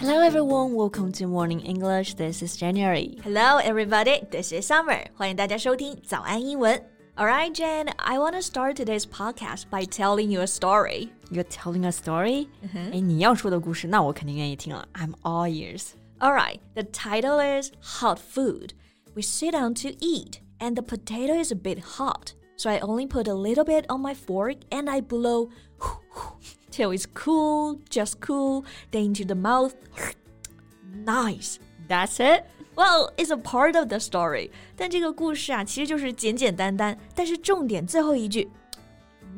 Hello everyone, welcome to Morning English. This is January. Hello, everybody. This is Summer. 欢迎大家收听早安英文。All right, Jen. I want to start today's podcast by telling you a story. You're telling a story? 哎，你要说的故事，那我肯定愿意听了。I'm all ears. All right. The title is Hot Food. We sit down to eat, and the potato is a bit hot. So I only put a little bit on my fork and I blow till it's cool, just cool, then into the mouth. nice. That's it? Well, it's a part of the story. 但这个故事啊，其实就是简简单单，但是重点最后一句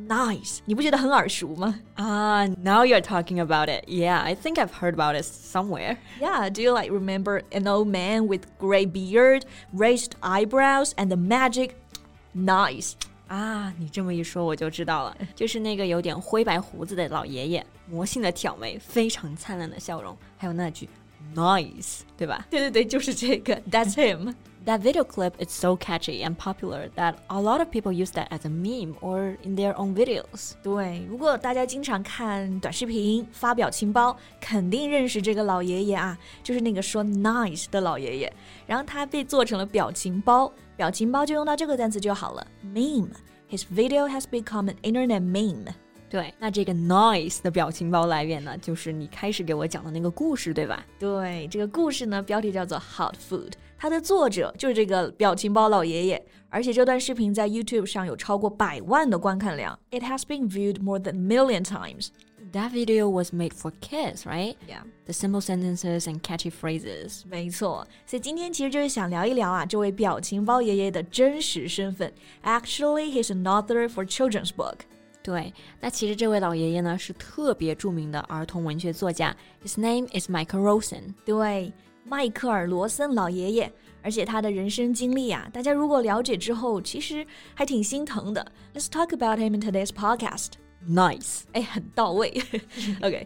nice，你不觉得很耳熟吗？Ah, uh, now you're talking about it. Yeah, I think I've heard about it somewhere. Yeah, do you like remember an old man with gray beard, raised eyebrows, and the magic nice? 啊，你这么一说我就知道了，就是那个有点灰白胡子的老爷爷，魔性的挑眉，非常灿烂的笑容，还有那句 nice，对吧？对对对，就是这个，That's him。That video clip is so catchy and popular that a lot of people use that as a meme or in their own videos. 对，如果大家经常看短视频、发表情包，肯定认识这个老爷爷啊，就是那个说 nice 的老爷爷。然后他被做成了表情包，表情包就用到这个单词就好了，meme。His video has become an internet meme. 对，那这个 nice 的表情包来源呢，就是你开始给我讲的那个故事，对吧？对，这个故事呢，标题叫做 Hot Food， 它的作者就是这个表情包老爷爷，而且这段视频在 YouTube 上有超过百万的观看量。It has been viewed more than a million times. That video was made for kids, right? Yeah. The simple sentences and catchy phrases. 没错，所以今天其实就是想聊一聊啊，这位表情包爷爷的真实身份。Actually, he's an author for children's book. 对，那其实这位老爷爷呢是特别着名的儿童文学作家。His name is Michael Rosen。对， 迈克尔·罗森老爷爷。而且他的人生经历啊，大家如果了解之后，其实还挺心疼的。Let's talk about him in today's podcast. Nice，哎，很到位。OK，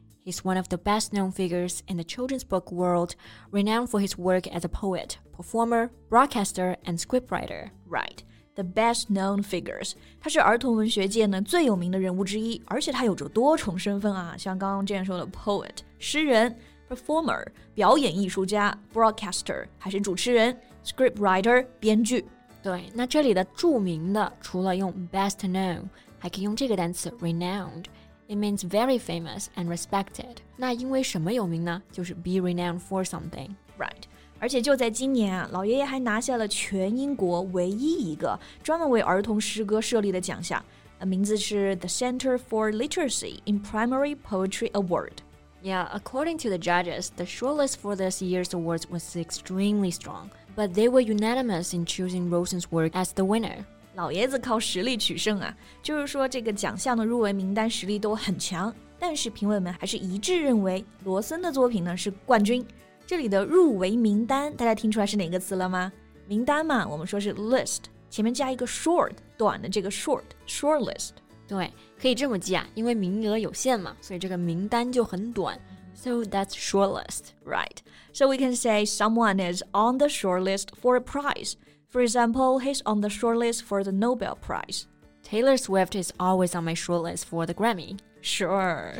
He's one of the best known figures in the children's book world, renowned for his work as a poet, performer, broadcaster, and scriptwriter. Right. The best known figures，他是儿童文学界呢最有名的人物之一，而且他有着多重身份啊，像刚刚这样说的 poet 诗人，performer 表演艺术家，broadcaster 还是主持人，scriptwriter 编剧。对，那这里的着名的除了用 best known，还可以用这个单词 renowned。 it means very famous and respected. 那因为什么有名呢？就是 be renowned for something. Right. 而且就在今年啊，老爷爷还拿下了全英国唯一一个专门为儿童诗歌设立的奖项，呃，名字是 The Center for Literacy in Primary Poetry Award。Yeah, according to the judges, the shortlist for this year's awards was extremely strong, but they were unanimous in choosing Rosen's work as the winner. 老爷子靠实力取胜啊，就是说这个奖项的入围名单实力都很强，但是评委们还是一致认为罗森的作品呢是冠军。这里的入围名单，大家听出来是哪个词了吗？名单嘛，我们说是 list，前面加一个 short，短的这个 short，short list。对，可以这么记啊，因为名额有限嘛，所以这个名单就很短。So that's short list, right? So we can say someone is on the short list for a prize. For example, he's on the shortlist for the Nobel Prize. Taylor Swift is always on my shortlist for the Grammy. Sure.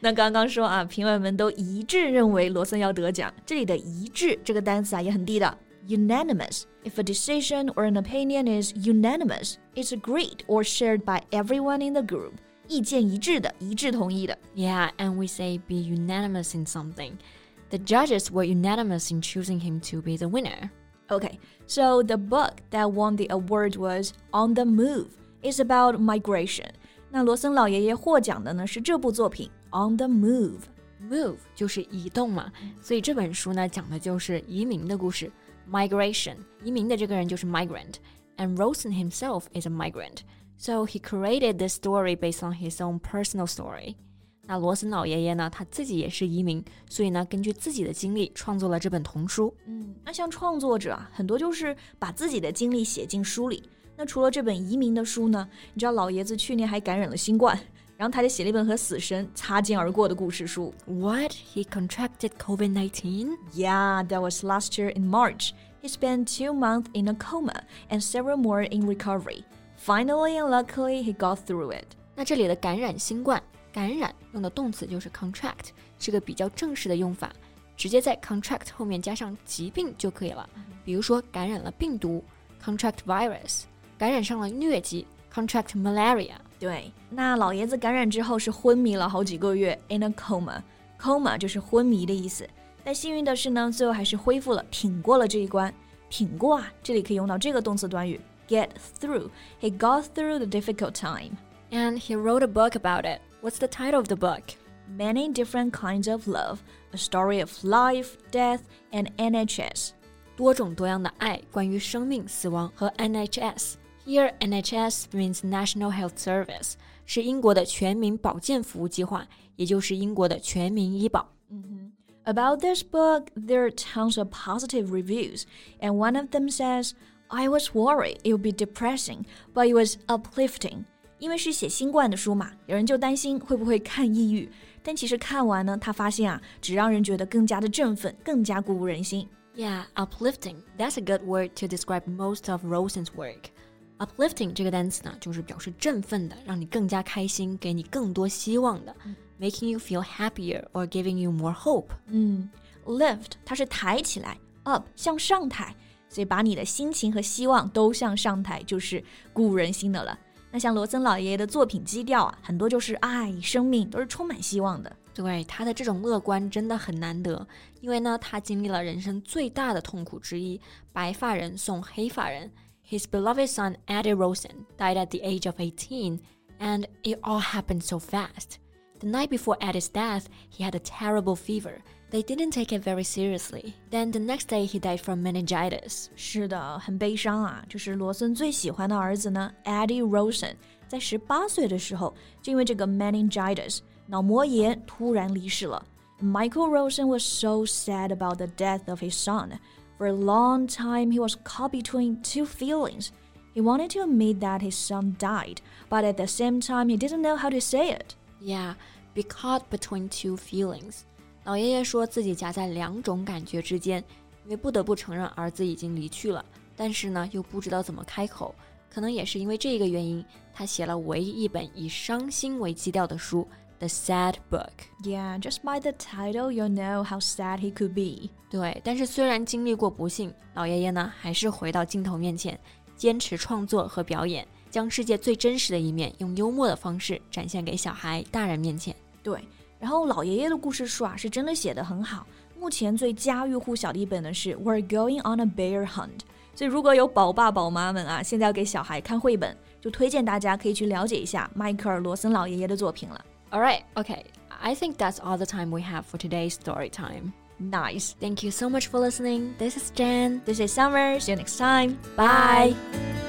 那刚刚说啊，评委们都一致认为罗森要得奖。这里的一致这个单词啊也很地道，unanimous. If a decision or an opinion is unanimous, it's agreed or shared by everyone in the group. 意见一致的，一致同意的。Yeah, and we say be unanimous in something. The judges were unanimous in choosing him to be the winner. Okay, so the book that won the award was On the Move. It's about migration. 那罗森老爷爷获奖的呢是这部作品《On the Move》。Move 就是移动嘛，所以这本书呢讲的就是移民的故事。Migration，移民的这个人就是 migrant，and Rosen himself is a migrant. So he created this story based on his own personal story. 那罗森老爷爷呢，他自己也是移民，所以呢，根据自己的经历创作了这本童书。嗯，那像创作者啊，很多就是把自己的经历写进书里。那除了这本移民的书呢，你知道老爷子去年还感染了新冠。然后他就写了一本和死神擦肩而过的故事书。What? He contracted COVID-19? Yeah, that was last year in March. He spent two months in a coma and several more in recovery. Finally and luckily, he got through it. 那这里的感染新冠，感染用的动词就是 contract，是个比较正式的用法，直接在 contract 后面加上疾病就可以了。比如说感染了病毒，contract virus；感染上了疟疾，contract malaria。对，那老爷子感染之后是昏迷了好几个月，in a coma，coma 就是昏迷的意思。但幸运的是呢，最后还是恢复了，挺过了这一关。挺过啊，这里可以用到这个动词短语 get through。He got through the difficult time. And he wrote a book about it. What's the title of the book? Many different kinds of love, a story of life, death, and NHS. 多种多样的爱，关于生命、死亡和 NHS。Here, NHS means National Health Service，是英国的全民保健服务计划，也就是英国的全民医保。Mm -hmm. About this book, there are tons of positive reviews, and one of them says, "I was worried it would be depressing, but it was uplifting." 因为是写新冠的书嘛，有人就担心会不会看抑郁，但其实看完呢，他发现啊，只让人觉得更加的振奋，更加鼓舞人心。Yeah, uplifting. That's a good word to describe most of Rosen's work. Uplifting 这个单词呢，就是表示振奋的，让你更加开心，给你更多希望的，making you feel happier or giving you more hope。嗯，lift 它是抬起来，up 向上抬，所以把你的心情和希望都向上抬，就是鼓舞人心的了。 那像罗森老爷爷的作品基调啊，很多就是爱、生命，都是充满希望的。对他的这种乐观真的很难得，因为呢，他经历了人生最大的痛苦之一——白发人送黑发人。His beloved son Eddie Rosen died at the age of eighteen, and it all happened so fast. The night before Eddie's death, he had a terrible fever. They didn't take it very seriously. Then the next day, he died from meningitis. 是的，很悲伤啊。就是罗森最喜欢的儿子呢，Eddie Rosen，在十八岁的时候，就因为这个 meningitis 脑膜炎突然离世了。Michael Rosen was so sad about the death of his son. For a long time, he was caught between two feelings. He wanted to admit that his son died, but at the same time, he didn't know how to say it. Yeah, be caught between two feelings. 老爷爷说自己夹在两种感觉之间，因为不得不承认儿子已经离去了，但是呢，又不知道怎么开口。可能也是因为这个原因，他写了唯一一本以伤心为基调的书 The Sad Book. Yeah, just by the title, you'll know how sad he could be. 对，但是虽然经历过不幸，老爷爷呢还是回到镜头面前，坚持创作和表演，将世界最真实的一面用幽默的方式展现给小孩、大人面前。对，然后老爷爷的故事书啊，是真的写得很好。目前最家喻户晓的一本呢是 We're Going on a Bear Hunt。所以如果有宝爸宝妈们啊，现在要给小孩看绘本，就推荐大家可以去了解一下迈克尔·罗森老爷爷的作品了。All right, okay. I think that's all the time we have for today's story time. Nice. Thank you so much for listening. This is Jen. This is Summer. See you next time. Bye.